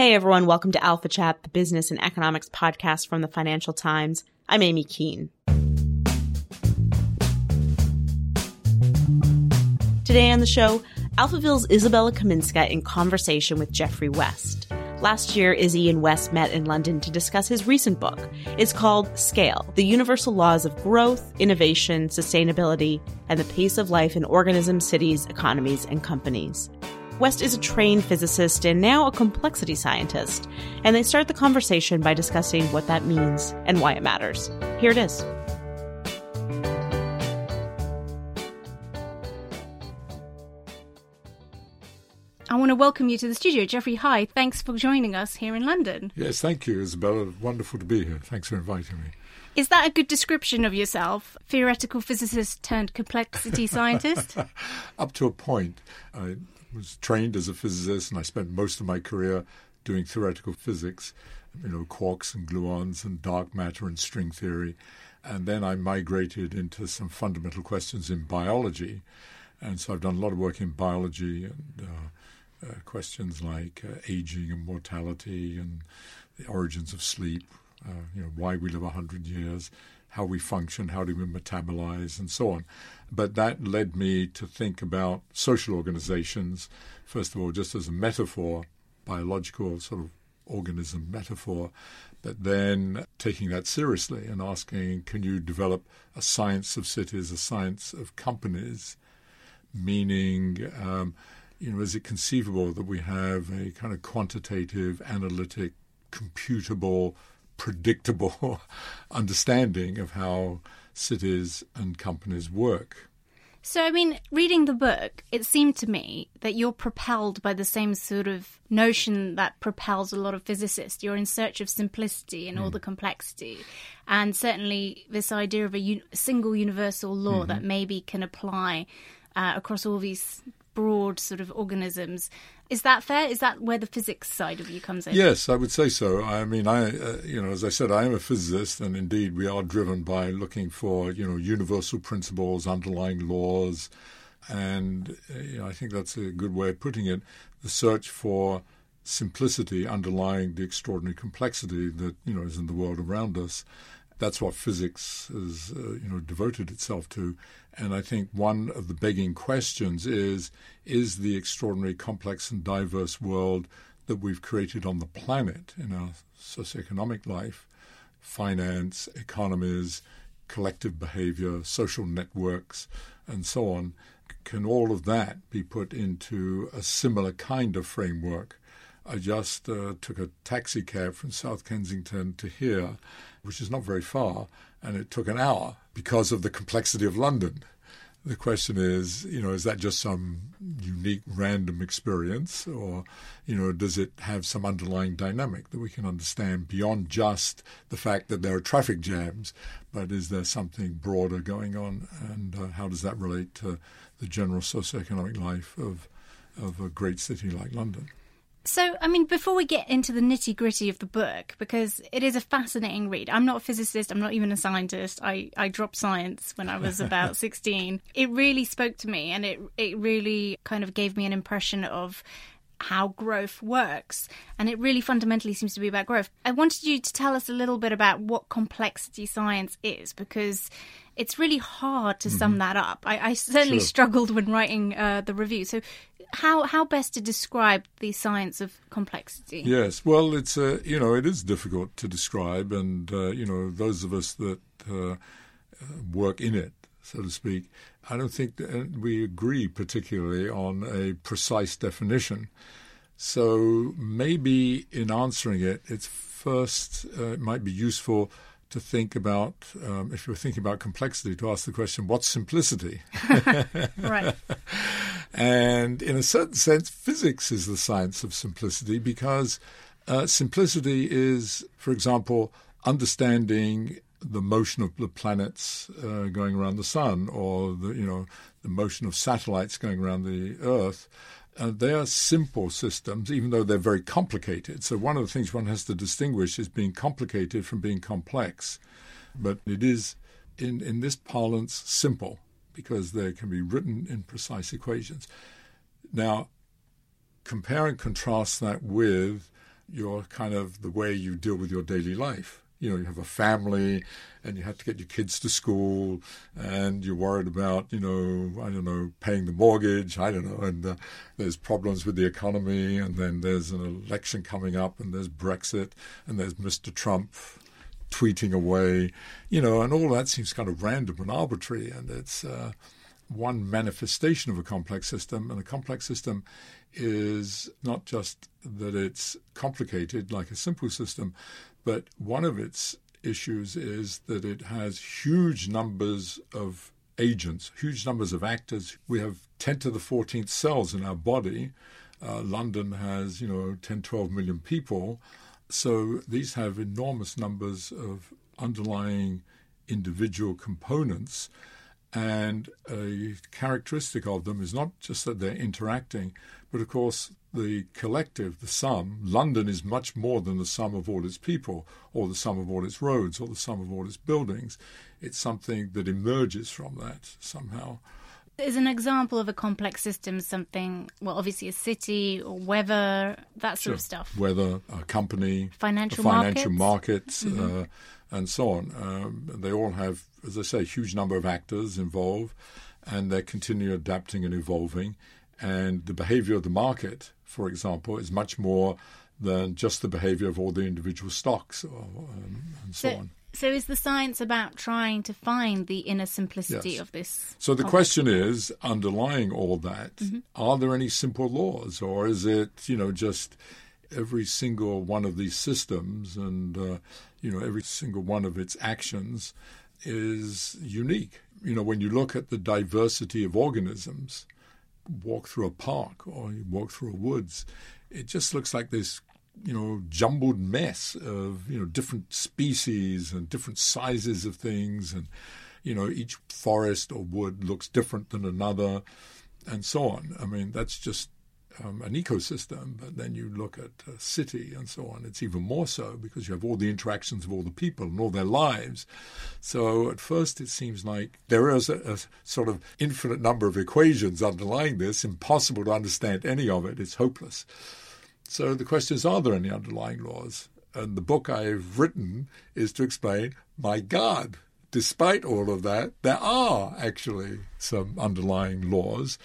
Hey everyone, welcome to Alpha Chat, the business and economics podcast from the Financial Times. I'm Amy Keene. Today on the show, Alphaville's Izabella Kaminska in conversation with Geoffrey West. Last year, Izzy and West met in London to discuss his recent book. It's called Scale The Universal Laws of Growth, Innovation, Sustainability, and the Pace of Life in Organisms, Cities, Economies, and Companies. West is a trained physicist and now a complexity scientist, and they start the conversation by discussing what that means and why it matters. Here it is. I want to welcome you to the studio. Geoffrey, hi. Thanks for joining us here in London. Yes, thank you, Izabella. Wonderful to be here. Thanks for inviting me. Is that a good description of yourself? Theoretical physicist turned complexity scientist? Up to a point. I was trained as a physicist and I spent most of my career doing theoretical physics, you know, quarks and gluons and dark matter and string theory. And then I migrated into some fundamental questions in biology. And so I've done a lot of work in biology and uh, uh, questions like uh, aging and mortality and the origins of sleep, uh, you know, why we live 100 years, how we function, how do we metabolize, and so on. But that led me to think about social organizations, first of all, just as a metaphor, biological sort of organism metaphor, but then taking that seriously and asking, can you develop a science of cities, a science of companies, meaning, um, you know, is it conceivable that we have a kind of quantitative, analytic, computable, predictable understanding of how cities and companies work? So, I mean, reading the book, it seemed to me that you're propelled by the same sort of notion that propels a lot of physicists. You're in search of simplicity and mm. all the complexity. And certainly, this idea of a un- single universal law mm-hmm. that maybe can apply uh, across all these broad sort of organisms. Is that fair? Is that where the physics side of you comes in? Yes, I would say so. I mean, I, uh, you know, as I said, I am a physicist, and indeed, we are driven by looking for, you know, universal principles, underlying laws, and uh, you know, I think that's a good way of putting it. The search for simplicity underlying the extraordinary complexity that you know is in the world around us. That's what physics has, uh, you know, devoted itself to. And I think one of the begging questions is is the extraordinary, complex, and diverse world that we've created on the planet in our socioeconomic life, finance, economies, collective behavior, social networks, and so on, can all of that be put into a similar kind of framework? I just uh, took a taxi cab from South Kensington to here, which is not very far, and it took an hour because of the complexity of London. The question is, you know, is that just some unique random experience, or, you know, does it have some underlying dynamic that we can understand beyond just the fact that there are traffic jams? But is there something broader going on, and uh, how does that relate to the general socioeconomic life of of a great city like London? So, I mean, before we get into the nitty gritty of the book, because it is a fascinating read. I'm not a physicist, I'm not even a scientist. I, I dropped science when I was about 16. It really spoke to me and it, it really kind of gave me an impression of how growth works. And it really fundamentally seems to be about growth. I wanted you to tell us a little bit about what complexity science is, because it's really hard to mm-hmm. sum that up. I, I certainly sure. struggled when writing uh, the review. So, how how best to describe the science of complexity? Yes, well, it's uh, you know it is difficult to describe, and uh, you know those of us that uh, work in it, so to speak, I don't think we agree particularly on a precise definition. So maybe in answering it, it's first uh, it might be useful to think about, um, if you're thinking about complexity, to ask the question, what's simplicity? right. And in a certain sense, physics is the science of simplicity because uh, simplicity is, for example, understanding the motion of the planets uh, going around the sun or the you know the motion of satellites going around the earth uh, they are simple systems even though they're very complicated. So one of the things one has to distinguish is being complicated from being complex. But it is in in this parlance simple because they can be written in precise equations. Now compare and contrast that with your kind of the way you deal with your daily life you know, you have a family and you have to get your kids to school and you're worried about, you know, I don't know, paying the mortgage, I don't know, and uh, there's problems with the economy and then there's an election coming up and there's Brexit and there's Mr. Trump tweeting away, you know, and all that seems kind of random and arbitrary and it's uh, one manifestation of a complex system and a complex system is not just that it's complicated like a simple system, but one of its issues is that it has huge numbers of agents, huge numbers of actors. We have 10 to the 14th cells in our body. Uh, London has, you know, 10, 12 million people. So these have enormous numbers of underlying individual components. And a characteristic of them is not just that they're interacting, but of course, the collective, the sum, London is much more than the sum of all its people, or the sum of all its roads, or the sum of all its buildings. It's something that emerges from that somehow. Is an example of a complex system something, well, obviously a city or weather, that sort sure. of stuff? Weather, a company, financial, financial markets, markets mm-hmm. uh, and so on. Um, they all have, as I say, a huge number of actors involved, and they're continually adapting and evolving. And the behavior of the market, for example, is much more than just the behavior of all the individual stocks or, um, and so, so, on. So, is the science about trying to find the inner simplicity yes. of this? So, the question is underlying all that, mm-hmm. are there any simple laws, or is it, you know, just every single one of these systems and, uh, you know, every single one of its actions is unique? You know, when you look at the diversity of organisms, walk through a park or you walk through a woods, it just looks like this you know jumbled mess of you know different species and different sizes of things. And you know each forest or wood looks different than another and so on. I mean that's just um, an ecosystem, but then you look at a city and so on, it's even more so because you have all the interactions of all the people and all their lives. So at first it seems like there is a, a sort of infinite number of equations underlying this, impossible to understand any of it, it's hopeless. So the question is are there any underlying laws? And the book I've written is to explain my God, despite all of that, there are actually some underlying laws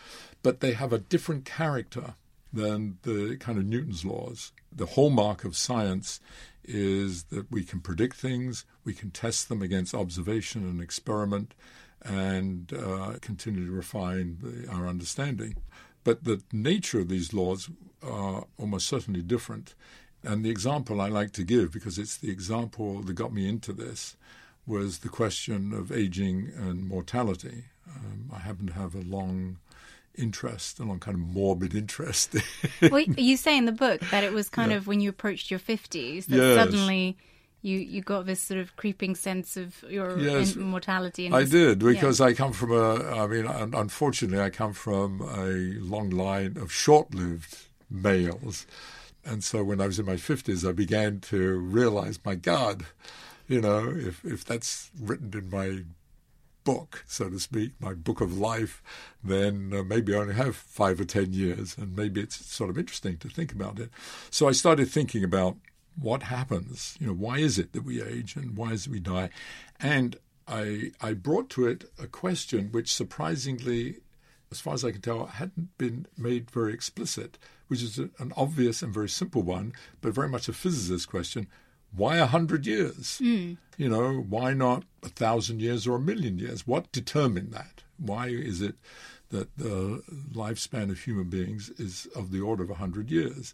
but they have a different character than the kind of Newton's laws. The hallmark of science is that we can predict things, we can test them against observation and experiment, and uh, continue to refine the, our understanding. But the nature of these laws are almost certainly different. And the example I like to give, because it's the example that got me into this, was the question of aging and mortality. Um, I happen to have a long interest, a long kind of morbid interest. well, you say in the book that it was kind yeah. of when you approached your 50s that yes. suddenly you, you got this sort of creeping sense of your yes, mortality. I did because yeah. I come from a. I mean, unfortunately, I come from a long line of short-lived males, and so when I was in my fifties, I began to realize, my God, you know, if if that's written in my book, so to speak, my book of life, then uh, maybe I only have five or ten years, and maybe it's sort of interesting to think about it. So I started thinking about what happens. You know, why is it that we age, and why is it we die? And I I brought to it a question which surprisingly, as far as I can tell, hadn't been made very explicit, which is an obvious and very simple one, but very much a physicist question why a hundred years? Mm. You know, why not a thousand years or a million years? What determined that? Why is it that the lifespan of human beings is of the order of a hundred years?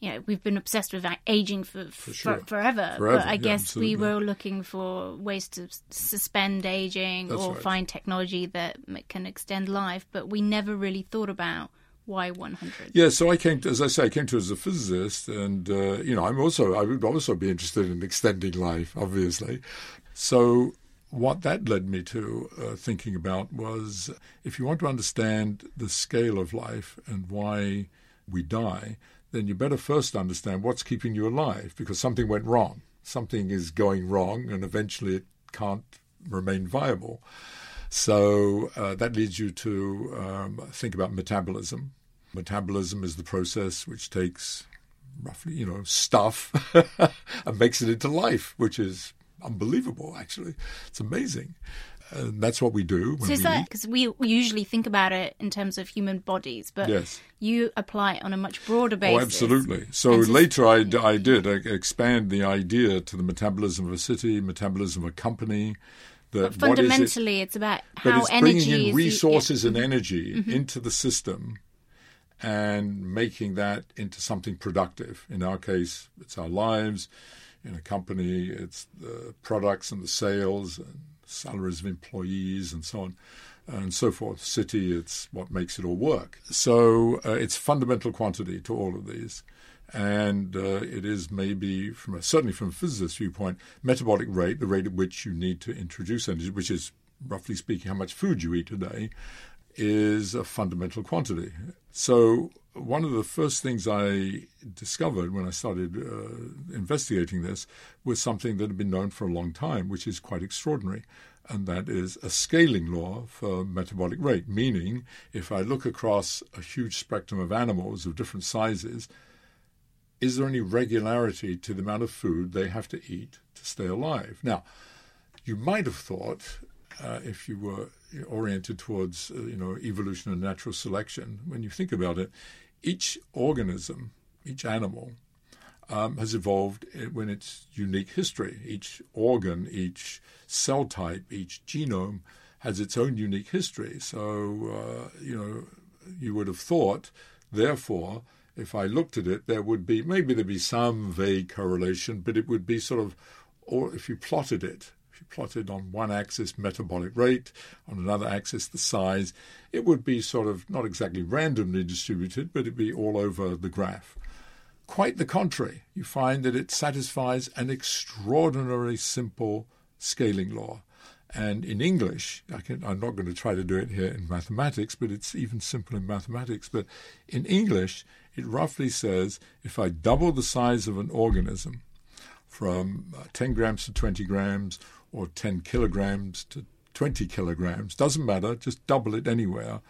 you know, we've been obsessed with aging for, for, sure. forever, Forever, But I yeah, guess absolutely. we were looking for ways to suspend aging That's or right. find technology that can extend life. But we never really thought about why 100. Yeah, so I came to, as I say, I came to it as a physicist, and uh, you know, I'm also I would also be interested in extending life, obviously. So what that led me to uh, thinking about was if you want to understand the scale of life and why we die, then you better first understand what's keeping you alive, because something went wrong, something is going wrong, and eventually it can't remain viable. So uh, that leads you to um, think about metabolism. Metabolism is the process which takes roughly, you know, stuff and makes it into life, which is unbelievable, actually. It's amazing. And that's what we do when So is we that because we usually think about it in terms of human bodies, but Yes. you apply it on a much broader basis. Oh, absolutely. So later I, I did uh, expand the idea to the metabolism of a city, metabolism of a company. What is it- Fundamentally, it's about but how it's energy bringing in is resources yeah. Mm-hmm. and energy into the system and making that into something productive. In our case, it's our lives. In a company, it's the products and the sales and salaries of employees and so on and so forth. City, it's what makes it all work. So uh, it's fundamental quantity to all of these. And uh, it is maybe, from a, certainly from a physicist's viewpoint, metabolic rate, the rate at which you need to introduce energy, which is roughly speaking how much food you eat a day, is a fundamental quantity. So one of the first things I discovered when I started uh, investigating this was something that had been known for a long time, which is quite extraordinary, and that is a scaling law for metabolic rate. Meaning, if I look across a huge spectrum of animals of different sizes, is there any regularity to the amount of food they have to eat to stay alive? Now, you might have thought, uh, if you were oriented towards, uh, you know, evolution and natural selection, when you think about it, each organism, each animal, um, has evolved i- when its unique history. Each organ, each cell type, each genome has its own unique history. So, uh, you know, you would have thought, therefore, if I looked at it, there would be maybe there'd be some vague correlation, but it would be sort of, or if you plotted it, if you plotted on one axis metabolic rate, on another axis the size, it would be sort of not exactly randomly distributed, but it'd be all over the graph. Quite the contrary. You find that it satisfies an extraordinarily simple scaling law. And in English, I I'm not going to try to do it here in mathematics, but it's even simpler in mathematics. But in English, it roughly says if I double the size of an organism from uh, 10 grams to 20 grams or 10 kilograms to 20 kilograms, doesn't matter, just double it anywhere,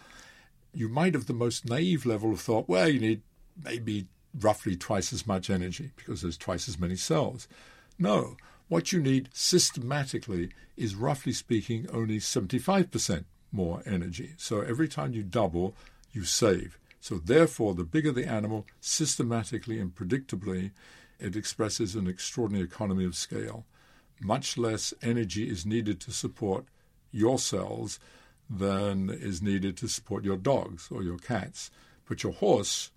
you might have the most naive level of thought, well, you need maybe roughly twice as much energy because there's twice as many cells. No, what you need systematically is roughly speaking only 75% more energy. So every time you double, you save. So therefore, the bigger the animal, systematically and predictably, it expresses an extraordinary economy of scale. Much less energy is needed to support your cells than is needed to support your dogs or your cats. But your horse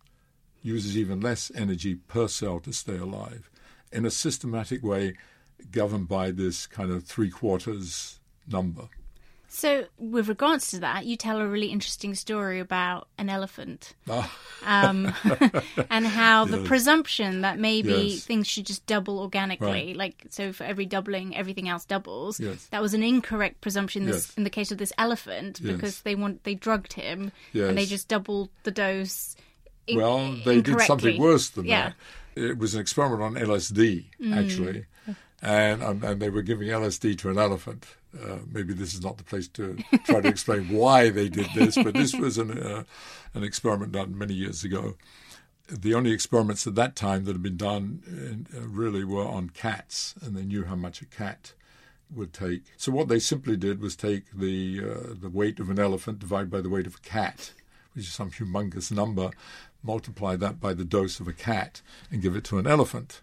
uses even less energy per cell to stay alive in a systematic way governed by this kind of three quarters number. So, with regards to that, you tell a really interesting story about an elephant Ah, um, and how the Yes. presumption that maybe Yes. things should just double organically, Right. like so for every doubling, everything else doubles. Yes. That was an incorrect presumption this, in the case of this elephant because they want they drugged him and they just doubled the dose. in- well, they did something worse than Yeah. that. It was an experiment on LSD, actually, and, and and they were giving LSD to an elephant. Uh, maybe this is not the place to try to explain why they did this, but this was an uh, an experiment done many years ago. The only experiments at that time that had been done uh, really were on cats, and they knew how much a cat would take. So what they simply did was take the uh, the weight of an elephant divided by the weight of a cat, which is some humongous number, multiply that by the dose of a cat, and give it to an elephant.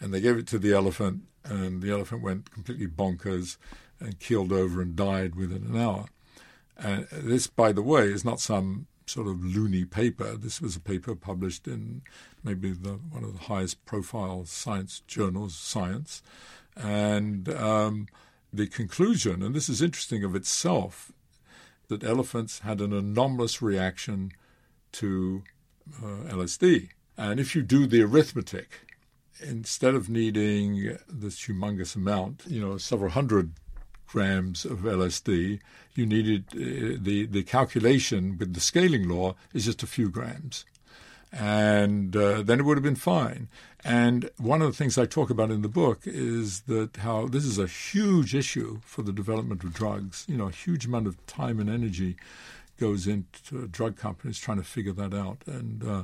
And they gave it to the elephant, and the elephant went completely bonkers and keeled over and died within an hour. And this, by the way, is not some sort of loony paper. This was a paper published in maybe the, one of the highest profile science journals, Science. And um, the conclusion, and this is interesting of itself, that elephants had an anomalous reaction to uh, LSD. And if you do the arithmetic, instead of needing this humongous amount, you know, several hundred grams of LSD, you needed uh, the the calculation with the scaling law is just a few grams, and uh, then it would have been fine. And one of the things I talk about in the book is that how this is a huge issue for the development of drugs. You know, a huge amount of time and energy goes into drug companies trying to figure that out, and uh,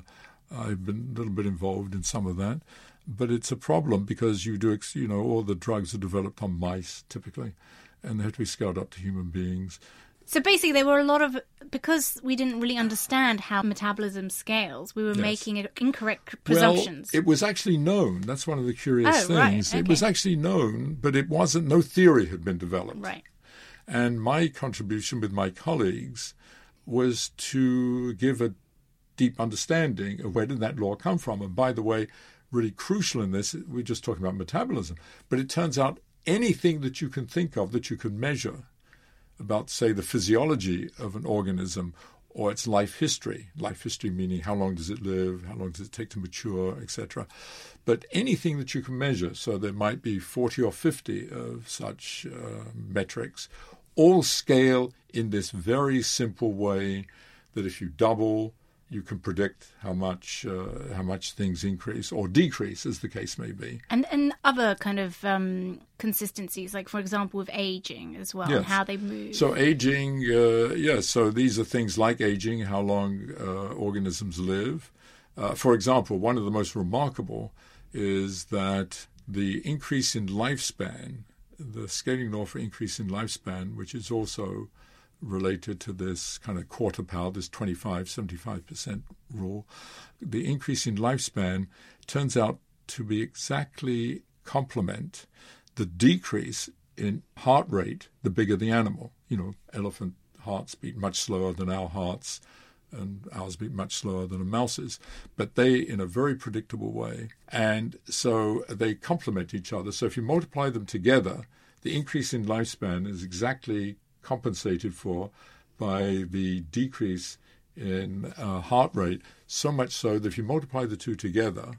I've been a little bit involved in some of that. But it's a problem because you do, you know, all the drugs are developed on mice typically, and they have to be scaled up to human beings. So basically, there were a lot of because we didn't really understand how metabolism scales. We were yes. making incorrect presumptions. Well, it was actually known. That's one of the curious oh, things. Right. Okay. It was actually known, but it wasn't. No theory had been developed. Right. And my contribution with my colleagues was to give a deep understanding of where did that law come from. And by the way, really crucial in this, we're just talking about metabolism, but it turns out anything that you can think of that you can measure about, say, the physiology of an organism or its life history. Life history meaning how long does it live, how long does it take to mature, etc. But anything that you can measure, so there might be 40 or 50 of such uh, metrics, all scale in this very simple way that if you double, you can predict how much uh, how much things increase or decrease, as the case may be. And and other kind of um, consistencies, like for example with aging as well, yes. and how they move. So aging, uh, yes. So these are things like aging, how long uh, organisms live. Uh, for example, one of the most remarkable is that the increase in lifespan, the scaling law for increase in lifespan, which is also related to this kind of quarter power, this 25, 75% rule. The increase in lifespan turns out to be exactly complement the decrease in heart rate the bigger the animal. You know, elephant hearts beat much slower than our hearts, and ours beat much slower than a mouse's, but they in a very predictable way. And so they complement each other. So if you multiply them together, the increase in lifespan is exactly compensated for by the decrease in uh, heart rate, so much so that if you multiply the two together,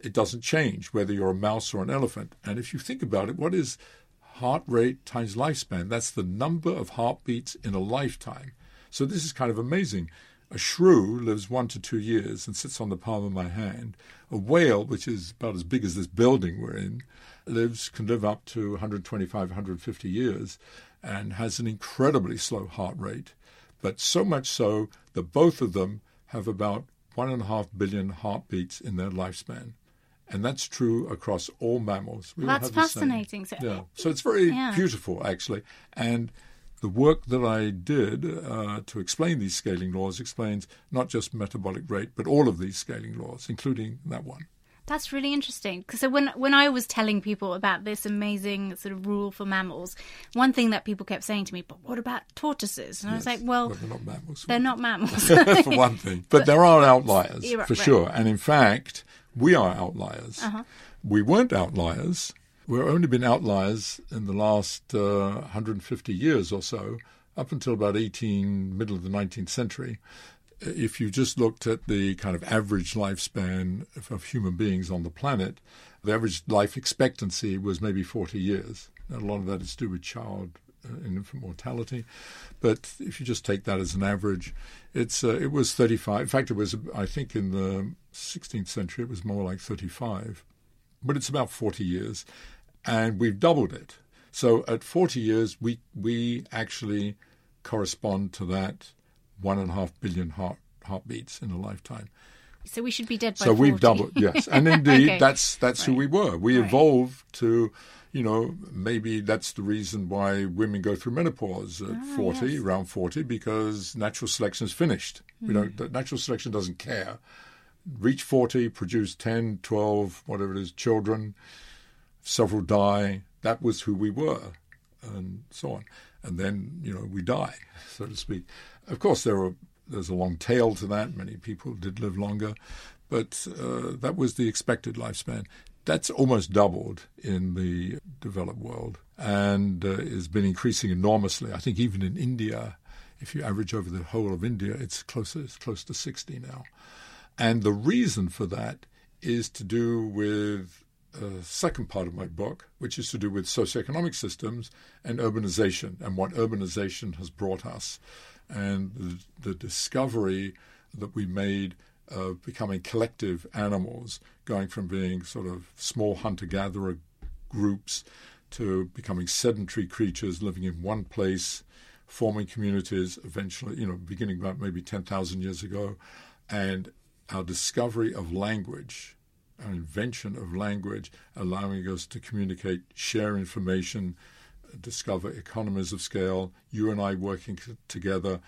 it doesn't change whether you're a mouse or an elephant. And if you think about it, what is heart rate times lifespan? That's the number of heartbeats in a lifetime. So this is kind of amazing. A shrew lives one to two years and sits on the palm of my hand. A whale, which is about as big as this building we're in, lives can live up to 125, 150 years and has an incredibly slow heart rate, but so much so that both of them have about one and a half billion heartbeats in their lifespan. And that's true across all mammals. We that's fascinating. So, yeah. so it's very yeah. beautiful, actually. And the work that I did uh, to explain these scaling laws explains not just metabolic rate, but all of these scaling laws, including that one. That's really interesting. So when when I was telling people about this amazing sort of rule for mammals, one thing that people kept saying to me, "But what about tortoises?" And yes. I was like, "Well, well they're not mammals. They're not mammals for one thing, but, but there are outliers for right. sure. And in fact, we are outliers. Uh-huh. We weren't outliers. We've only been outliers in the last uh, 150 years or so, up until about 18, middle of the 19th century if you just looked at the kind of average lifespan of human beings on the planet, the average life expectancy was maybe 40 years. A lot of that is to do with child uh, and infant mortality. But if you just take that as an average, it's uh, it was 35. In fact, it was I think in the 16th century it was more like 35. But it's about 40 years, and we've doubled it. So at 40 years, we we actually correspond to that one and a half billion heart heartbeats in a lifetime. So we should be dead by So 40. we've doubled, yes, and indeed okay. that's that's right. who we were. We right. evolved to, you know, maybe that's the reason why women go through menopause at ah, forty, yes. around forty, because natural selection is finished. Mm. You know, natural selection doesn't care. Reach forty, produce 10, 12, whatever it is, children. Several die. That was who we were, and so on. And then you know we die, so to speak. Of course, there are there's a long tail to that. Many people did live longer, but uh, that was the expected lifespan. That's almost doubled in the developed world and uh, has been increasing enormously. I think even in India, if you average over the whole of India, it's close, it's close to 60 now. And the reason for that is to do with a second part of my book, which is to do with socioeconomic systems and urbanization and what urbanization has brought us and the, the discovery that we made of becoming collective animals, going from being sort of small hunter gatherer groups to becoming sedentary creatures living in one place, forming communities eventually, you know, beginning about maybe 10,000 years ago, and our discovery of language, our invention of language, allowing us to communicate, share information, discover economies of scale. You and I working together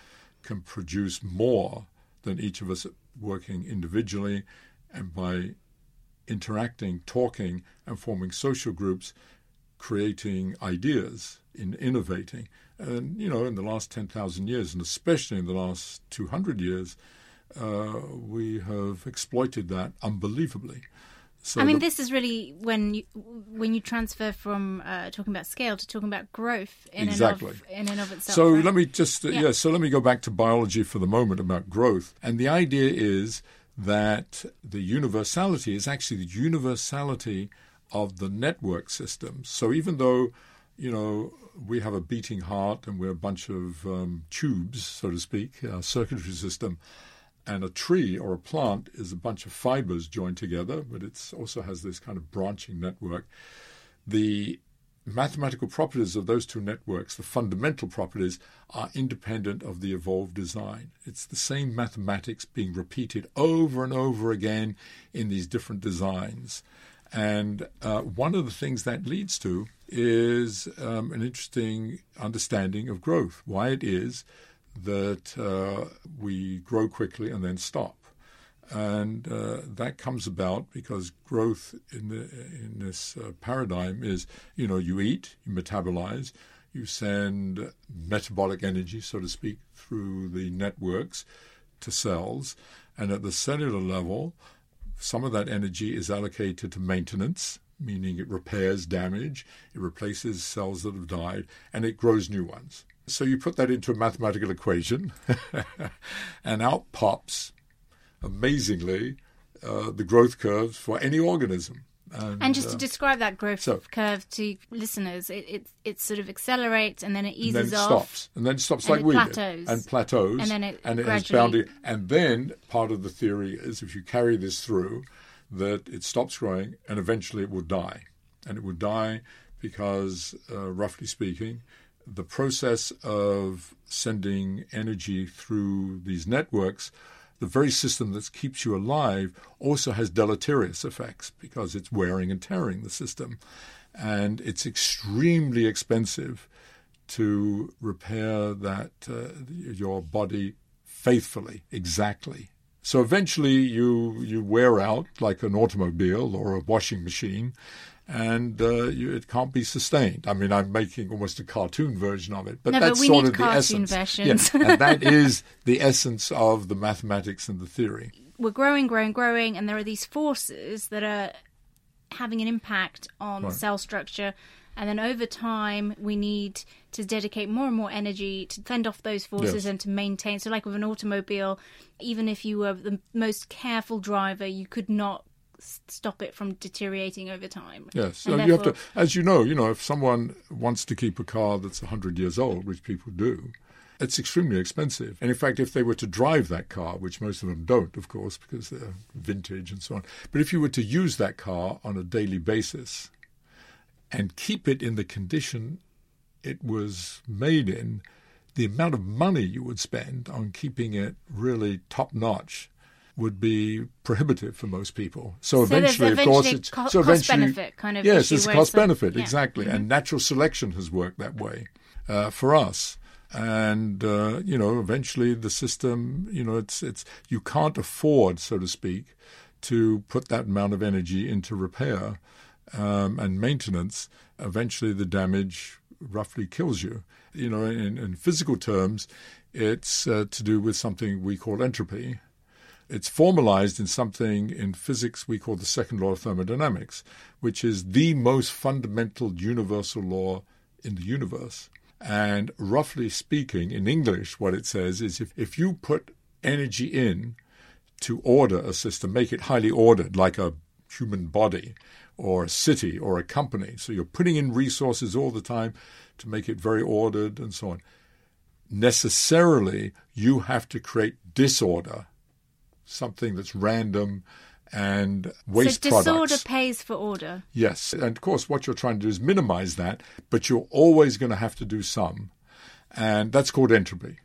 can produce more than each of us working individually, and by interacting, talking, and forming social groups, creating ideas, in innovating. And, you know, in the last 10,000 years, and especially in the last 200 years, uh, we have exploited that unbelievably. So I mean, the, this is really when you when you transfer from uh, talking about scale to talking about growth in exactly. and of, in and of itself. So right? let me just uh, yeah. yeah. So let me go back to biology for the moment about growth, and the idea is that the universality is actually the universality of the network system. So even though you know we have a beating heart and we're a bunch of um, tubes, so to speak, our circulatory system and a tree or a plant is a bunch of fibers joined together, but it also has this kind of branching network. The mathematical properties of those two networks, the fundamental properties, are independent of the evolved design. It's the same mathematics being repeated over and over again in these different designs. And uh, one of the things that leads to is um, an interesting understanding of growth, why it is that uh, we grow quickly and then stop. And uh, that comes about because growth in, the, in this uh, paradigm is, you know, you eat, you metabolize, you send metabolic energy, so to speak, through the networks to cells. And at the cellular level, some of that energy is allocated to maintenance, meaning it repairs damage, it replaces cells that have died, and it grows new ones. So you put that into a mathematical equation, and out pops, amazingly, uh, the growth curves for any organism. And, and just uh, to describe that growth so, curve to listeners, it, it, it sort of accelerates and then it eases and then it off. stops. And then it stops and like we plateaus. did. And plateaus. And then it, and it gradually... has boundary. And then part of the theory is if you carry this through, that it stops growing and eventually it will die. And it will die because, uh, roughly speaking, the process of sending energy through these networks, the very system that keeps you alive, also has deleterious effects because it's wearing and tearing the system. And it's extremely expensive to repair that uh, your body faithfully, exactly. So eventually you you wear out like an automobile or a washing machine, and uh, you, it can't be sustained. I mean, I'm making almost a cartoon version of it, but no, that's but sort of the essence. Versions. Yeah, and that is the essence of the mathematics and the theory. We're growing, growing, growing, and there are these forces that are having an impact on right. cell structure. And then over time, we need to dedicate more and more energy to fend off those forces yes. and to maintain. So, like with an automobile, even if you were the most careful driver, you could not stop it from deteriorating over time. Yes, so you have to, as you know, you know, if someone wants to keep a car that's 100 years old, which people do, it's extremely expensive. And in fact, if they were to drive that car, which most of them don't, of course, because they're vintage and so on, but if you were to use that car on a daily basis and keep it in the condition it was made in, the amount of money you would spend on keeping it really top notch would be prohibitive for most people. So, so eventually, of course, it's co- so cost benefit kind of yes, it's cost benefit yeah. exactly, mm-hmm. and natural selection has worked that way uh, for us. And uh, you know, eventually, the system, you know, it's it's you can't afford, so to speak, to put that amount of energy into repair um, and maintenance. Eventually, the damage roughly kills you. You know, in, in physical terms, It's uh, to do with something we call entropy. It's formalized in something in physics we call the second law of thermodynamics, which is the most fundamental universal law in the universe. And roughly speaking, in English, what it says is if, if you put energy in to order a system, make it highly ordered, like a human body or a city or a company. So you're putting in resources all the time to make it very ordered and so on. Necessarily, you have to create disorder, something that's random and waste so disorder products. pays for order. Yes, and of course, what you're trying to do is minimize that, but you're always going to have to do some, and that's called entropy.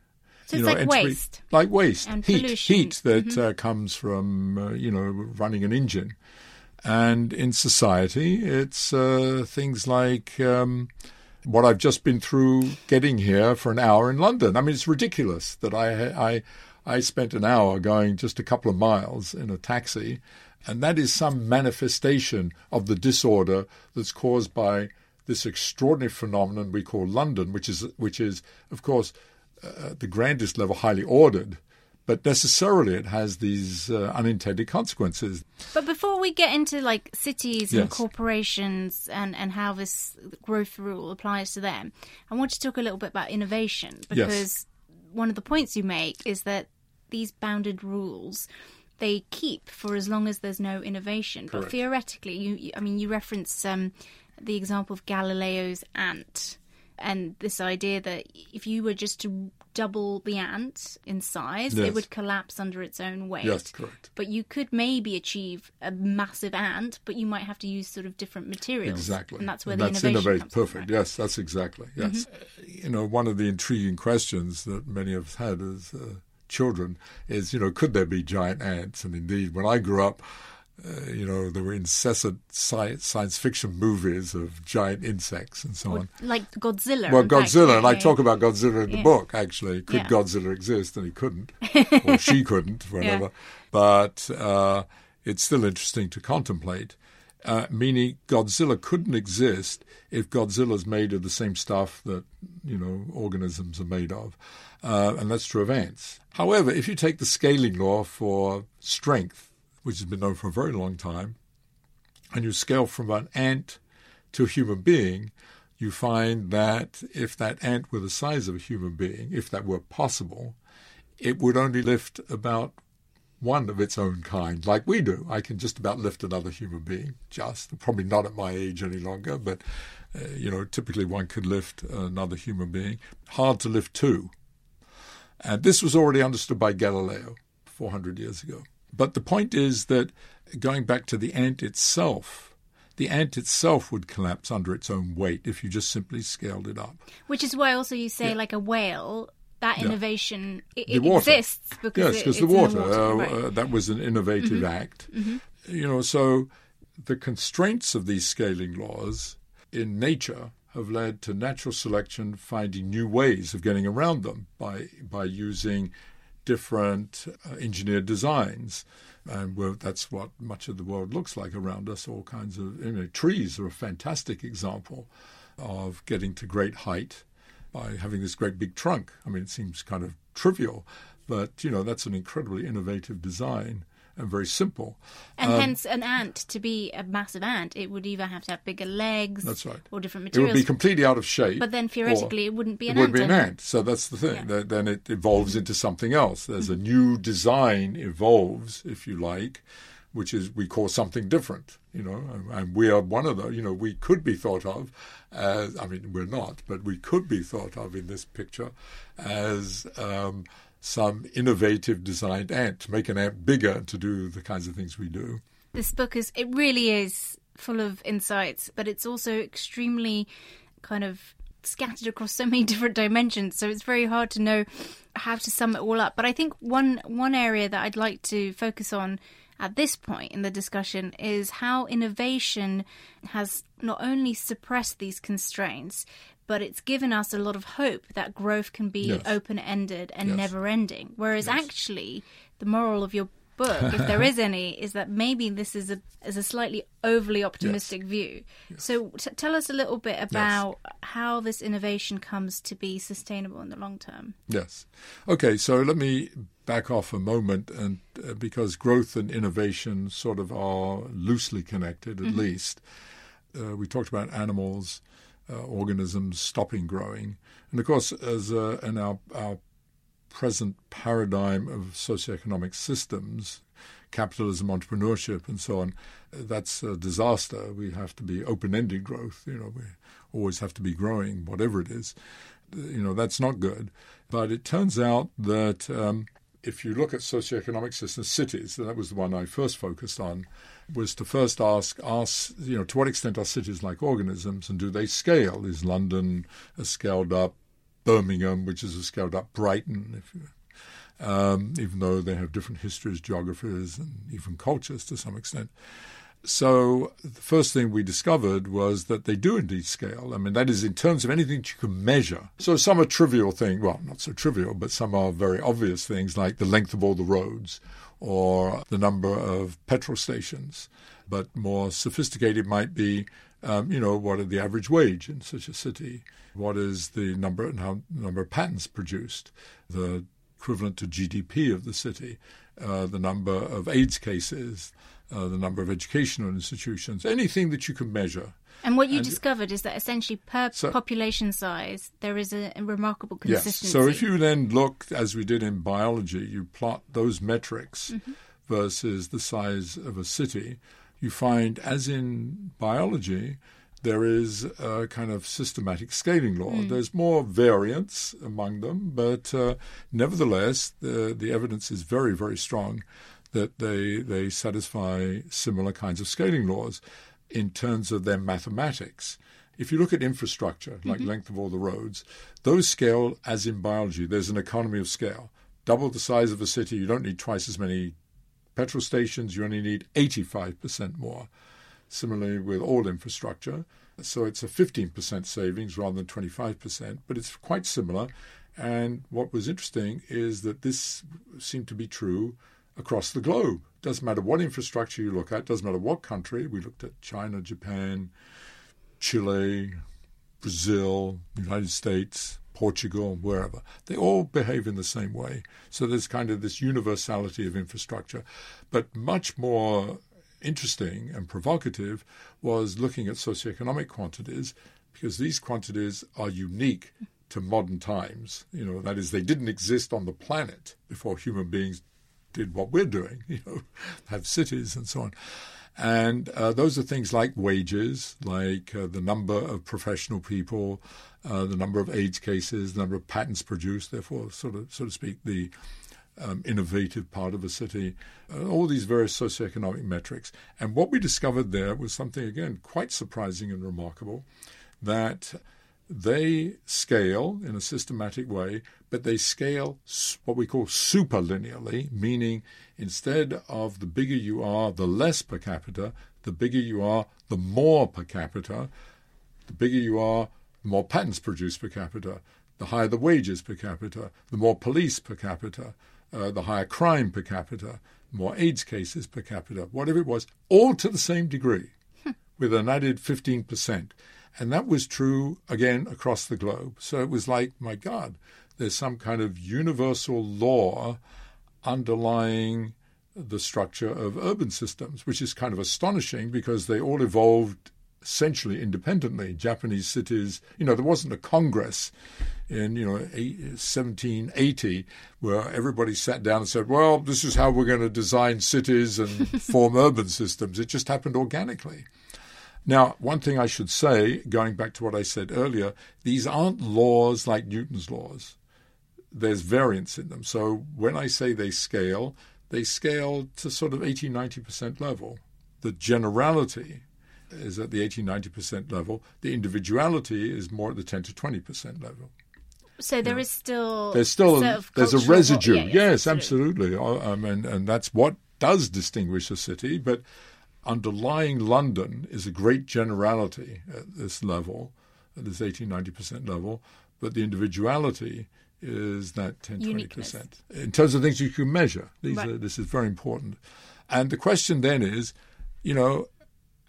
So it's like entropy- waste. like waste, And heat, pollution. Mm-hmm. heat that uh, comes from uh, you know running an engine, and in society, it's uh, things like. Um, what I've just been through getting here for an hour in London. I mean, it's ridiculous that I I I spent an hour going just a couple of miles in a taxi, and that is some manifestation of the disorder that's caused by this extraordinary phenomenon we call London, which is which is of course uh, at the grandest level highly ordered, but necessarily it has these uh, unintended consequences. But before we get into like cities and Yes. corporations and, and how this growth rule applies to them, I want to talk a little bit about innovation because one of the points you make is that these bounded rules they keep for as long as there's no innovation. But theoretically, you, you I mean, you reference um, the example of Galileo's ant and this idea that if you were just to double the ant in size, Yes. it would collapse under its own weight Yes, correct. but you could maybe achieve a massive ant, but you might have to use sort of different materials. Exactly. And that's where And the that's innovation innovate- comes from, Perfect. right? Yes, that's exactly. Yes. Uh, You know, one of the intriguing questions that many of us had is. uh, children is, you know, could there be giant ants? And indeed, when I grew up, uh, you know, there were incessant science, science fiction movies of giant insects and so on. Like Godzilla. Well, fact, Godzilla, yeah, and I yeah. talk about Godzilla in the Yeah. book, actually. Could Yeah. Godzilla exist? And he couldn't, or she couldn't, whatever. But uh, it's still interesting to contemplate, uh, meaning Godzilla couldn't exist if Godzilla's made of the same stuff that, you know, organisms are made of. Uh, and that's true of ants. However, if you take the scaling law for strength, which has been known for a very long time, and you scale from an ant to a human being, you find that if that ant were the size of a human being, if that were possible, it would only lift about one of its own kind, like we do. I can just about lift another human being, just probably not at my age any longer, but uh, you know, typically one could lift another human being. Hard to lift two. And this was already understood by Galileo 400 years ago. But the point is that going back to the ant itself, the ant itself would collapse under its own weight if you just simply scaled it up. Which is why also you say, Yeah. like a whale, that Yeah. innovation it, it exists because yes, because it's the in water, uh, right. Mm-hmm. uh, that was an innovative act. You know, so the constraints of these scaling laws in nature have led to natural selection finding new ways of getting around them by by using different uh, engineered designs. And well, that's what much of the world looks like around us. All kinds of you know, trees are a fantastic example of getting to great height by having this great big trunk. I mean, it seems kind of trivial, but you know that's an incredibly innovative design and very simple. and um, hence, an ant to be a massive ant, it would either have to have bigger legs, That's right. or different materials. It would be completely out of shape. but then theoretically, it wouldn't be it an would ant. be an ant. So that's the thing. Yeah. Then it evolves into something else. There's a new design evolves, if you like, which is we call something different. You know, and, we are one of the. You know, we could be thought of as. I mean, we're not, but we could be thought of in this picture as. Um, some innovative designed ant to make an ant bigger to do the kinds of things we do. this book is it really is full of insights but it's also extremely kind of scattered across so many different dimensions so it's very hard to know how to sum it all up but i think one one area that i'd like to focus on at this point in the discussion is how innovation has not only suppressed these constraints but it's given us a lot of hope that growth can be Yes. open ended and Yes. never ending whereas Yes. actually the moral of your book, if there is any, is that maybe this is a is a slightly overly optimistic yes. view. Yes. So t- tell us a little bit about yes. how this innovation comes to be sustainable in the long term. Yes. Okay. So let me back off a moment, and uh, because growth and innovation sort of are loosely connected, at mm-hmm. least. Uh, we talked about animals, uh, organisms stopping growing, and of course, as uh, in our, our present paradigm of socioeconomic systems, capitalism, entrepreneurship, and so on, that's a disaster. We have to be open-ended growth. You know, we always have to be growing, whatever it is. You know, that's not good. But it turns out that um, if you look at socioeconomic systems, cities, that was the one I first focused on, was to first ask us, you know, to what extent are cities like organisms and do they scale? Is London a scaled up Birmingham, which is a scaled up Brighton, you, um, even though they have different histories, geographies, and even cultures to some extent. So the first thing we discovered was that they do indeed scale. I mean, that is in terms of anything you can measure. So some are trivial things, well, not so trivial, but some are very obvious things like the length of all the roads or the number of petrol stations. But more sophisticated might be, um, you know, what are the average wage in such a city? What is the number and how number of patents produced? The equivalent to GDP of the city, uh, the number of AIDS cases, uh, the number of educational institutions, anything that you can measure. And what you and discovered is that essentially per so, population size, there is a, a, remarkable consistency. Yes. So if you then look, as we did in biology, you plot those metrics mm-hmm. versus the size of a city, you find, as in biology, there is a kind of systematic scaling law. Mm. There's more variance among them, but uh, nevertheless, the, the evidence is very, very strong that they, they satisfy similar kinds of scaling laws in terms of their mathematics. If you look at infrastructure, like mm-hmm. length of all the roads, those scale as in biology. There's an economy of scale. Double the size of a city, you don't need twice as many petrol stations, you only need 85% more. Similarly, with all infrastructure, so it's a 15% savings rather than 25%, but it's quite similar. And what was interesting is that this seemed to be true across the globe. Doesn't matter what infrastructure you look at, doesn't matter what country. We looked at China, Japan, Chile, Brazil, United States, Portugal, wherever. They all behave in the same way. So there's kind of this universality of infrastructure. But much more interesting and provocative was looking at socioeconomic quantities because these quantities are unique to modern times. You know, that is, they didn't exist on the planet before human beings did what we're doing, you know, have cities and so on. And uh, those are things like wages, like uh, the number of professional people, uh, the number of AIDS cases, the number of patents produced, therefore, sort of, so to speak, the um, innovative part of a city, uh, all these various socioeconomic metrics. And what we discovered there was something, again, quite surprising and remarkable that they scale in a systematic way, but they scale what we call superlinearly, meaning instead of the bigger you are, the less per capita, the bigger you are, the more per capita, the bigger you are, the more patents produced per capita, the higher the wages per capita, the more police per capita, uh, the higher crime per capita, more AIDS cases per capita, whatever it was, all to the same degree, with an added 15%. And that was true, again, across the globe. So it was like, my God, there's some kind of universal law underlying the structure of urban systems, which is kind of astonishing because they all evolved essentially independently. Japanese cities, you know, there wasn't a Congress in, you know, 1780 where everybody sat down and said, well, this is how we're going to design cities and form urban systems. It just happened organically. Now, one thing I should say, going back to what I said earlier, these aren't laws like Newton's laws. There's variance in them. So when I say they scale, they scale to sort of 80, 90% level. The generality is at the 80, 90% level. The individuality is more at the 10 to 20% level. So there is still there's still a, there's a residue. Yeah, yes, yes, absolutely. absolutely. Um, and, and that's what does distinguish a city. But underlying London is a great generality at this level, at this 80 90% level, but the individuality is that 10 Uniqueness. 20%. In terms of things you can measure, these Right. are, this is very important. And the question then is, you know,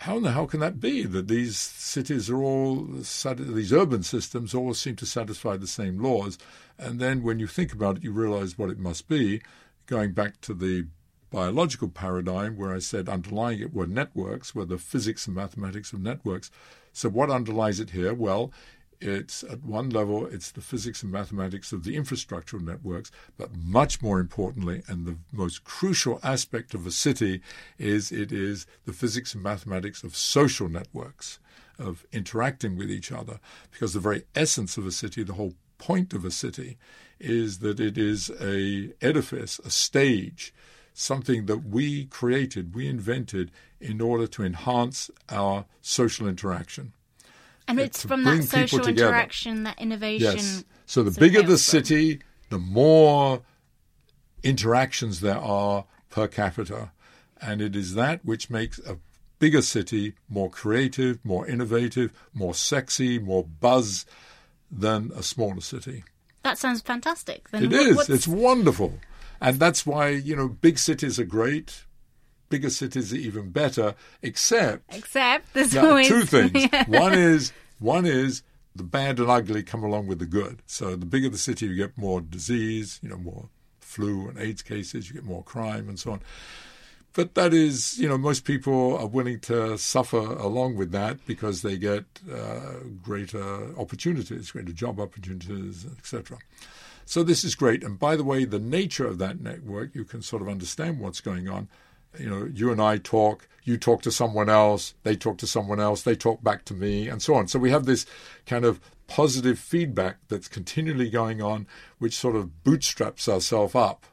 how in the hell can that be that these cities are all, these urban systems all seem to satisfy the same laws? And then when you think about it, you realize what it must be. Going back to the biological paradigm where I said underlying it were networks, were the physics and mathematics of networks. So what underlies it here? Well, it's at one level, it's the physics and mathematics of the infrastructural networks, but much more importantly, and the most crucial aspect of a city is it is the physics and mathematics of social networks, of interacting with each other. Because the very essence of a city, the whole point of a city, is that it is a edifice, a stage, something that we created, we invented in order to enhance our social interaction. And it's from that social interaction, that innovation. Yes. So the bigger the from. city, the more interactions there are per capita. And it is that which makes a bigger city more creative, more innovative, more sexy, more buzz than a smaller city. That sounds fantastic. Then It what- is. It's wonderful. And that's why, you know, big cities are great. Bigger cities are even better, except Except there's now, always two things. Yeah. One is one is the bad and ugly come along with the good. So the bigger the city, you get more disease, you know, more flu and AIDS cases, you get more crime and so on. But that is, you know, most people are willing to suffer along with that because they get uh, greater opportunities, greater job opportunities, etc. So this is great. And by the way, the nature of that network, you can sort of understand what's going on. You know, you and I talk, you talk to someone else, they talk to someone else, they talk back to me, and so on. So we have this kind of positive feedback that's continually going on, which sort of bootstraps ourselves up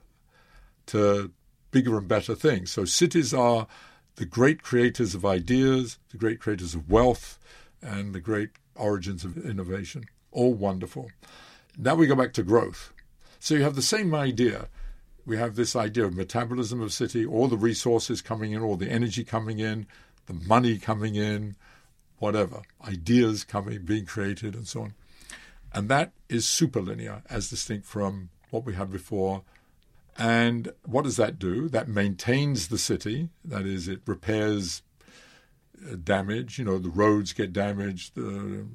to bigger and better things. So cities are the great creators of ideas, the great creators of wealth, and the great origins of innovation. All wonderful. Now we go back to growth. So you have the same idea. We have this idea of metabolism of city, all the resources coming in, all the energy coming in, the money coming in, whatever, ideas coming, being created, and so on. And that is superlinear, as distinct from what we had before. And what does that do? That maintains the city. That is, it repairs uh, damage. You know, the roads get damaged, the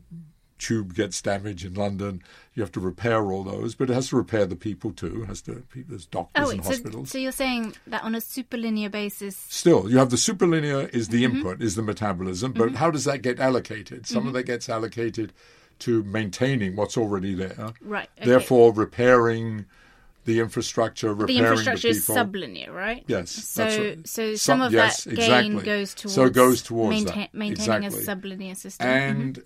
tube gets damaged in London. You have to repair all those, but it has to repair the people too. It has to there's doctors Oh, and so, hospitals. so you're saying that on a superlinear basis, Still, you have the superlinear is Mm-hmm. the input, is the metabolism, but how does that get allocated? Some Mm-hmm. of that gets allocated to maintaining what's already there. Right, okay. Therefore, repairing the infrastructure, the infrastructure the is sublinear, right? Yes, So, right. so Some- some of yes, that gain exactly. goes towards So goes towards maintain- maintaining Exactly. a sublinear system. and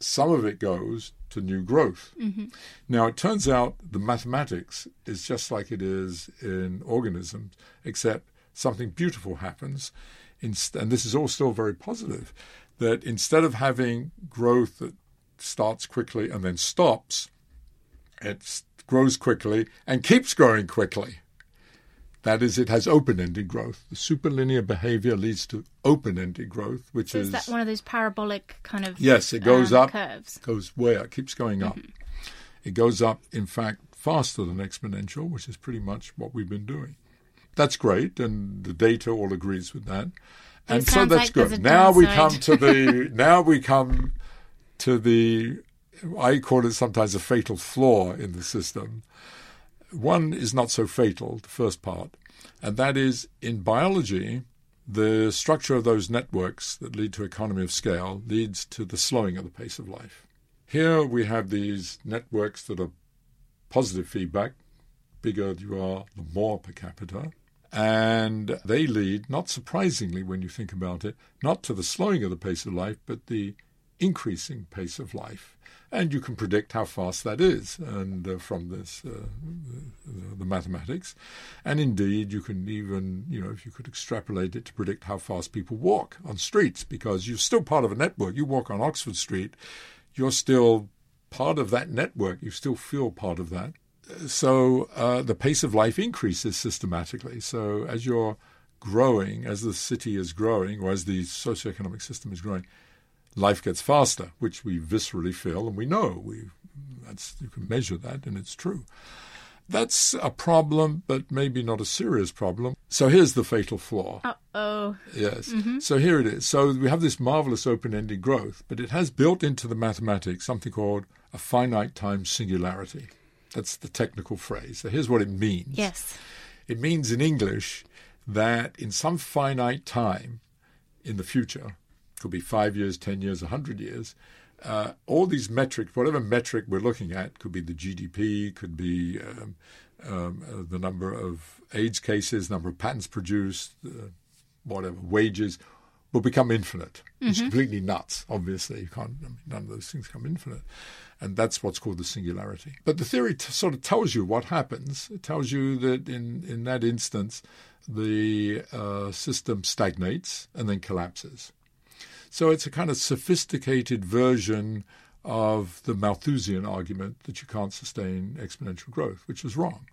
some of it goes to new growth. Mm-hmm. Now, it turns out the mathematics is just like it is in organisms, except something beautiful happens. And this is all still very positive that instead of having growth that starts quickly and then stops, it grows quickly and keeps growing quickly. That is, it has open-ended growth. The superlinear behavior leads to open-ended growth, which so is is that one of those parabolic kind of Yes, it goes um, up, curves? goes way up, keeps going up. It goes up, in fact, faster than exponential, which is pretty much what we've been doing. That's great, and the data all agrees with that. And so that's like good. Now we come to the now we come to the I call it sometimes a fatal flaw in the system. One is not so fatal, the first part, and that is in biology, the structure of those networks that lead to economy of scale leads to the slowing of the pace of life. Here we have these networks that are positive feedback. Bigger you are, the more per capita. And they lead, not surprisingly when you think about it, not to the slowing of the pace of life, but the increasing pace of life. And you can predict how fast that is, and uh, from this, uh, the, the mathematics, and indeed you can even, you know, if you could extrapolate it to predict how fast people walk on streets, because you're still part of a network. You walk on Oxford Street, you're still part of that network. You still feel part of that. So uh, the pace of life increases systematically. So as you're growing, as the city is growing, or as the socioeconomic system is growing, life gets faster, which we viscerally feel and we know. We That's, you can measure that, and it's true. That's a problem, but maybe not a serious problem. So here's the fatal flaw. Uh oh. Yes. Mm-hmm. So here it is. So we have this marvelous open ended growth, but it has built into the mathematics something called a finite time singularity. That's the technical phrase. So here's what it means. Yes. It means in English that in some finite time in the future, could be five years, 10 years, 100 years, uh, all these metrics, whatever metric we're looking at, could be the GDP, could be um, um, uh, the number of AIDS cases, number of patents produced, uh, whatever, wages, will become infinite. Mm-hmm. It's completely nuts, obviously. You can't, I mean, none of those things come infinite. And that's what's called the singularity. But the theory t- sort of tells you what happens. It tells you that in, in that instance, the uh, system stagnates and then collapses. So it's a kind of sophisticated version of the Malthusian argument that you can't sustain exponential growth, which was wrong.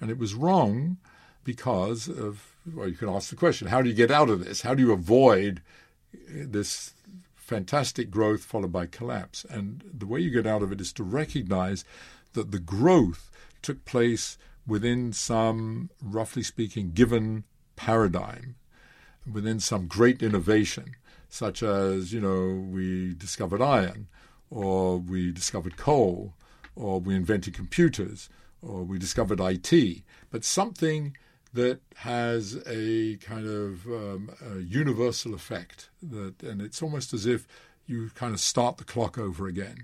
And it was wrong because of, well, you can ask the question how do you get out of this? How do you avoid uh, this fantastic growth followed by collapse? And the way you get out of it is to recognize that the growth took place within some, roughly speaking, given paradigm, within some great innovation such as, you know, we discovered iron, or we discovered coal, or we invented computers, or we discovered IT, but something that has a kind of um, a universal effect. That, and it's almost as if you kind of start the clock over again.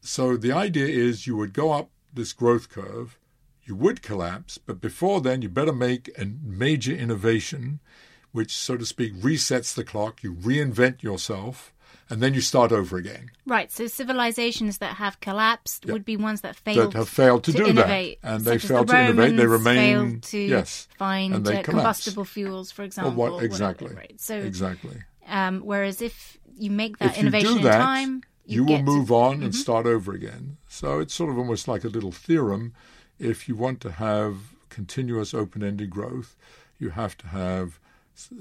So the idea is you would go up this growth curve, you would collapse, but before then you better make a major innovation which, so to speak, resets the clock. You reinvent yourself, and then you start over again. Right. So civilizations that have collapsed would be ones that failed that have failed to, to do innovate, that, and they failed the to innovate. They remain to yes, find uh, combustible fuels, for example. Well, what, exactly. Whatever, right. So exactly. Um, whereas if you make that if innovation that, in time, you, you will move to, on mm-hmm. and start over again. So it's sort of almost like a little theorem. If you want to have continuous open-ended growth, you have to have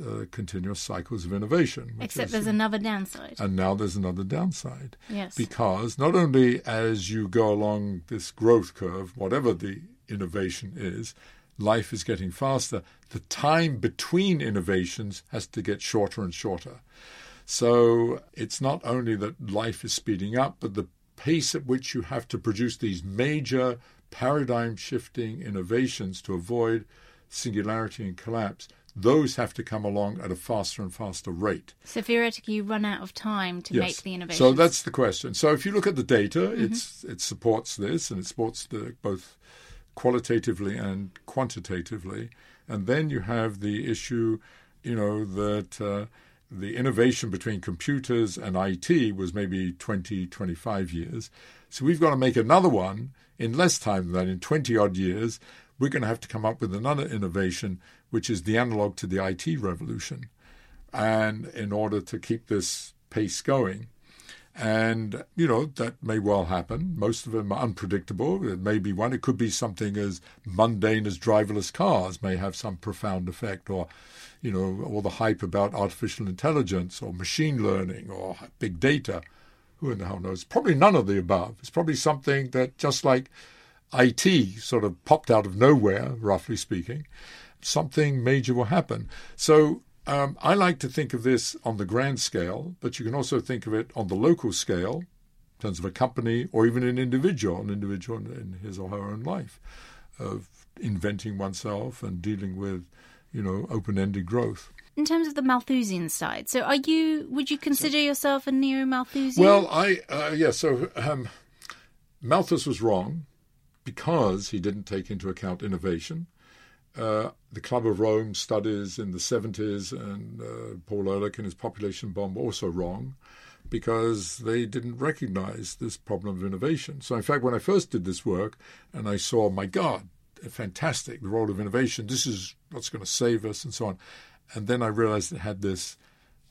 uh, continuous cycles of innovation. Except there's another downside. And now there's another downside. Yes. Because not only as you go along this growth curve, whatever the innovation is, life is getting faster. The time between innovations has to get shorter and shorter. So it's not only that life is speeding up, but the pace at which you have to produce these major paradigm shifting innovations to avoid singularity and collapse those have to come along at a faster and faster rate. So theoretically, you run out of time to yes. make the innovation. So that's the question. So if you look at the data, mm-hmm. it's it supports this, and it supports the both qualitatively and quantitatively. And then you have the issue, you know, that uh, the innovation between computers and IT was maybe 20, 25 years. So we've got to make another one in less time than that, in 20 odd years. We're going to have to come up with another innovation which is the analog to the IT revolution, and in order to keep this pace going. And, you know, that may well happen. Most of them are unpredictable. It may be one. It could be something as mundane as driverless cars may have some profound effect, or, you know, all the hype about artificial intelligence or machine learning or big data. Who in the hell knows? Probably none of the above. It's probably something that just like IT sort of popped out of nowhere, roughly speaking, something major will happen. So um, I like to think of this on the grand scale, but you can also think of it on the local scale, in terms of a company or even an individual, an individual in his or her own life, of inventing oneself and dealing with, you know, open-ended growth. In terms of the Malthusian side, so are you? Would you consider yourself a neo-Malthusian? Well, I uh, yeah. So um, Malthus was wrong because he didn't take into account innovation uh, the Club of Rome studies in the 70s and uh, Paul Ehrlich and his population bomb were also wrong because they didn't recognize this problem of innovation. So, in fact, when I first did this work and I saw, my God, fantastic, the role of innovation, this is what's going to save us and so on. And then I realized it had this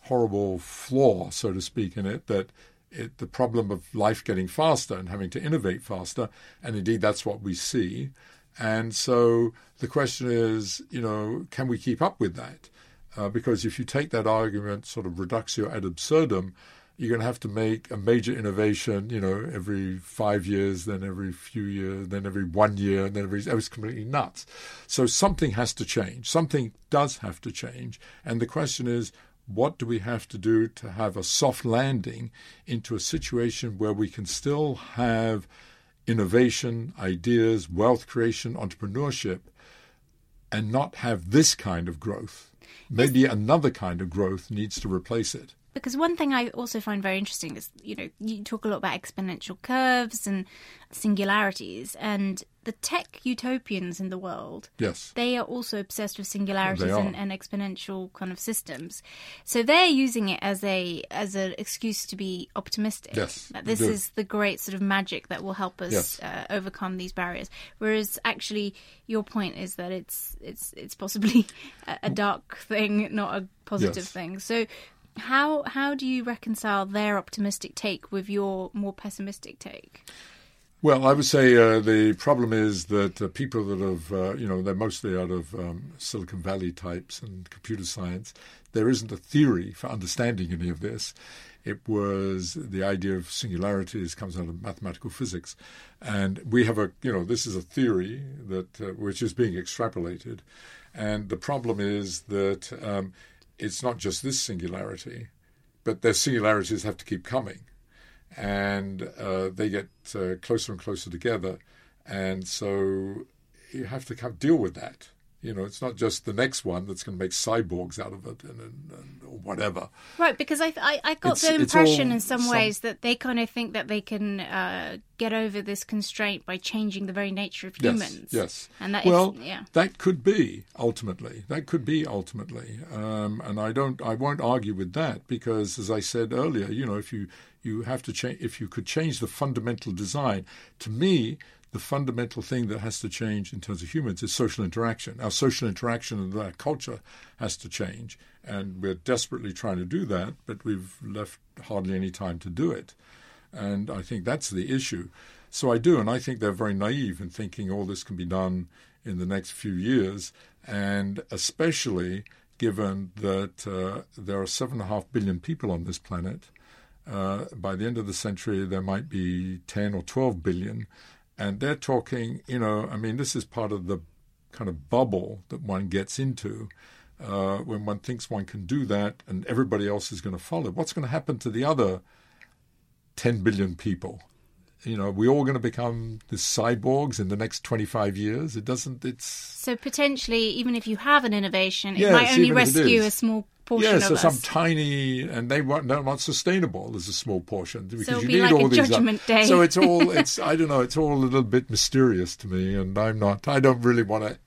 horrible flaw, so to speak, in it that it, the problem of life getting faster and having to innovate faster, and indeed that's what we see. And so the question is, you know, can we keep up with that? Uh, because if you take that argument sort of reductio ad absurdum, you're going to have to make a major innovation, you know, every five years, then every few years, then every one year, and then every. It was completely nuts. So something has to change. Something does have to change. And the question is, what do we have to do to have a soft landing into a situation where we can still have innovation, ideas, wealth creation, entrepreneurship, and not have this kind of growth? Maybe another kind of growth needs to replace it because one thing I also find very interesting is you know you talk a lot about exponential curves and singularities and the tech utopians in the world yes. they are also obsessed with singularities and, and, exponential kind of systems. So they're using it as a as an excuse to be optimistic. Yes that this is the great sort of magic that will help us yes. uh, overcome these barriers. Whereas actually your point is that it's it's it's possibly a, a dark thing not a positive yes. thing. So how how do you reconcile their optimistic take with your more pessimistic take? Well, I would say uh, the problem is that uh, people that have, uh, you know, they're mostly out of um, Silicon Valley types and computer science. There isn't a theory for understanding any of this. It was the idea of singularities comes out of mathematical physics, and we have a, you know, this is a theory that uh, which is being extrapolated, and the problem is that um, it's not just this singularity, but their singularities have to keep coming. And uh, they get uh, closer and closer together. And so you have to deal with that. You know, it's not just the next one that's going to make cyborgs out of it and, and, and or whatever. Right, because I I, I got it's, the impression in some, some, ways that they kind of think that they can uh, get over this constraint by changing the very nature of humans. Yes, yes. And that well, yeah. that could be ultimately. That could be ultimately. Um, and I don't. I won't argue with that because, as I said earlier, you know, if you you have to change if you could change the fundamental design to me the fundamental thing that has to change in terms of humans is social interaction. Our social interaction and our culture has to change. And we're desperately trying to do that, but we've left hardly any time to do it. And I think that's the issue. So I do, and I think they're very naive in thinking all this can be done in the next few years, and especially given that uh, there are seven and a half billion people on this planet. Uh, by the end of the century, there might be 10 or 12 billion. And they're talking, you know, I mean, this is part of the kind of bubble that one gets into uh, when one thinks one can do that and everybody else is going to follow. What's going to happen to the other 10 billion people? You know, we all going to become the cyborgs in the next 25 years. It doesn't, it's. So potentially, even if you have an innovation, it yes, might only rescue a small portion yes, so some tiny, and they weren't, they're not sustainable. There's a small portion because so you need like all these. So it's all, it's I don't know, it's all a little bit mysterious to me, and I'm not. I don't really want to,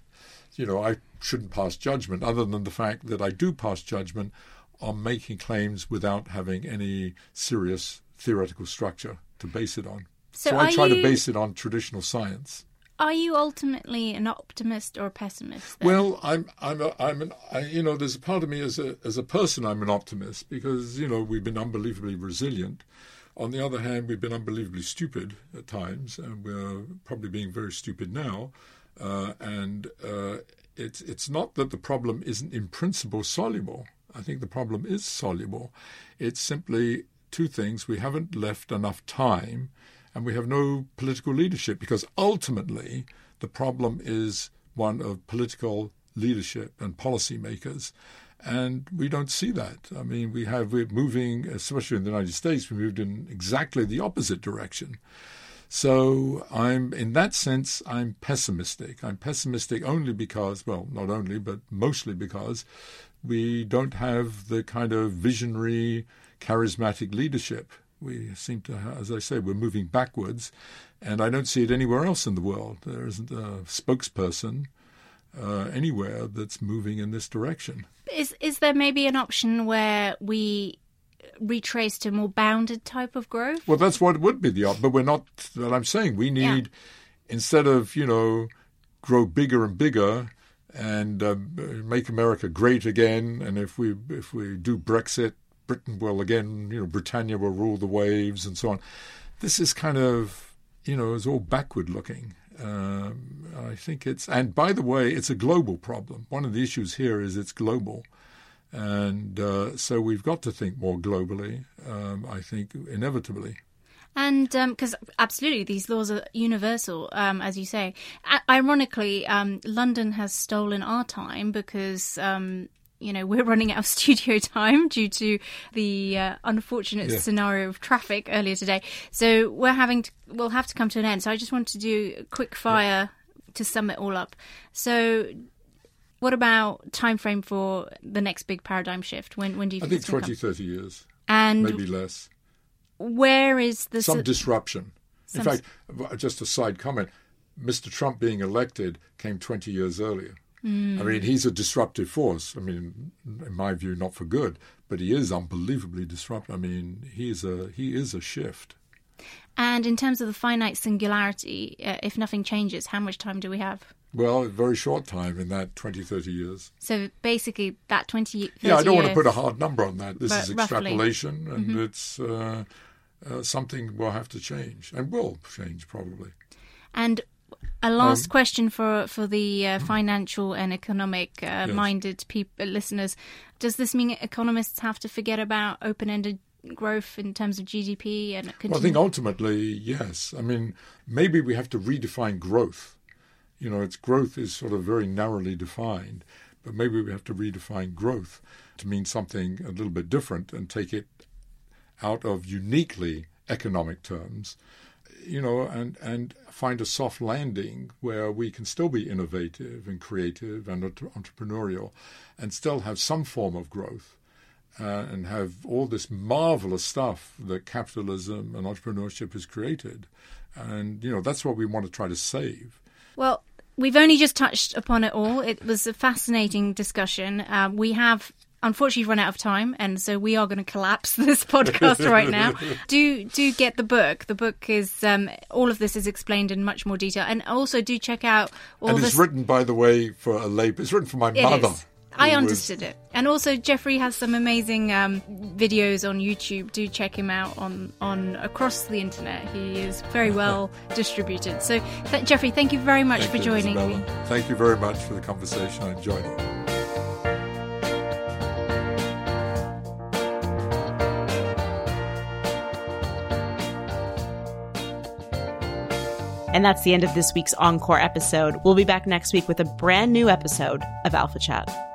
you know, I shouldn't pass judgment, other than the fact that I do pass judgment on making claims without having any serious theoretical structure to base it on. So, so I try you... to base it on traditional science. Are you ultimately an optimist or a pessimist? Then? Well, I'm, I'm, a, I'm an, I, you know, there's a part of me as a, as a person, I'm an optimist because, you know, we've been unbelievably resilient. On the other hand, we've been unbelievably stupid at times, and we're probably being very stupid now. Uh, and uh, it's, it's not that the problem isn't in principle soluble. I think the problem is soluble. It's simply two things. We haven't left enough time and we have no political leadership because ultimately the problem is one of political leadership and policymakers. And we don't see that. I mean, we have, we're moving, especially in the United States, we moved in exactly the opposite direction. So I'm, in that sense, I'm pessimistic. I'm pessimistic only because, well, not only, but mostly because we don't have the kind of visionary, charismatic leadership we seem to, as I say, we're moving backwards, and I don't see it anywhere else in the world. There isn't a spokesperson uh, anywhere that's moving in this direction. Is is there maybe an option where we retrace to a more bounded type of growth? Well, that's what would be the option, but we're not. What I'm saying, we need yeah. instead of you know grow bigger and bigger and uh, make America great again, and if we if we do Brexit Britain will again, you know, Britannia will rule the waves and so on. This is kind of, you know, it's all backward looking. Um, I think it's, and by the way, it's a global problem. One of the issues here is it's global. And uh, so we've got to think more globally. um, I think, inevitably. And because um, absolutely, these laws are universal, um, as you say. A- ironically, um, London has stolen our time because. You know, we're running out of studio time due to the uh, unfortunate yeah. scenario of traffic earlier today. So we're having to, we'll have to come to an end. So I just want to do a quick fire yeah. to sum it all up. So what about time frame for the next big paradigm shift? When when do you think? I think 20, 30 years, and maybe less. Where is the some disruption? Some In fact, just a side comment: Mr. Trump being elected came 20 years earlier. Mm. I mean, he's a disruptive force. I mean, in my view, not for good, but he is unbelievably disruptive. I mean, he is a he is a shift. And in terms of the finite singularity, uh, if nothing changes, how much time do we have? Well, a very short time in that 20, 30 years. So basically, that 20, Yeah, I don't want to put a hard number on that. This is extrapolation, roughly. and mm-hmm. it's uh, uh, something we'll have to change, and will change probably. And a last um, question for for the uh, financial and economic uh, yes. minded people listeners: Does this mean economists have to forget about open ended growth in terms of GDP and? Well, I think ultimately, yes. I mean, maybe we have to redefine growth you know, its growth is sort of very narrowly defined, but maybe we have to redefine growth to mean something a little bit different and take it out of uniquely economic terms, you know, and, and find a soft landing where we can still be innovative and creative and entrepreneurial and still have some form of growth. Uh, and have all this marvelous stuff that capitalism and entrepreneurship has created. And, you know, that's what we want to try to save. Well, we've only just touched upon it all. It was a fascinating discussion. Uh, we have unfortunately you've run out of time and so we are going to collapse this podcast right now do do get the book the book is um, all of this is explained in much more detail and also do check out all and it's this... written by the way for a lay it's written for my it mother is. I understood was... it. And also, Geoffrey has some amazing um, videos on YouTube. Do check him out on, on across the internet. He is very well distributed. So, th- Geoffrey, thank you very much thank for you, joining Izabella. me. Thank you very much for the conversation. I enjoyed it. And that's the end of this week's Encore episode. We'll be back next week with a brand new episode of Alpha Chat.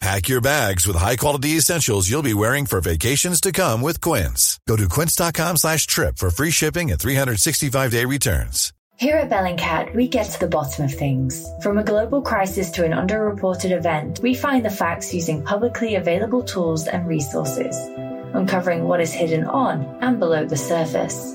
Pack your bags with high-quality essentials you'll be wearing for vacations to come with Quince. Go to quince.com slash trip for free shipping and 365-day returns. Here at Bellingcat, we get to the bottom of things. From a global crisis to an underreported event, we find the facts using publicly available tools and resources, uncovering what is hidden on and below the surface.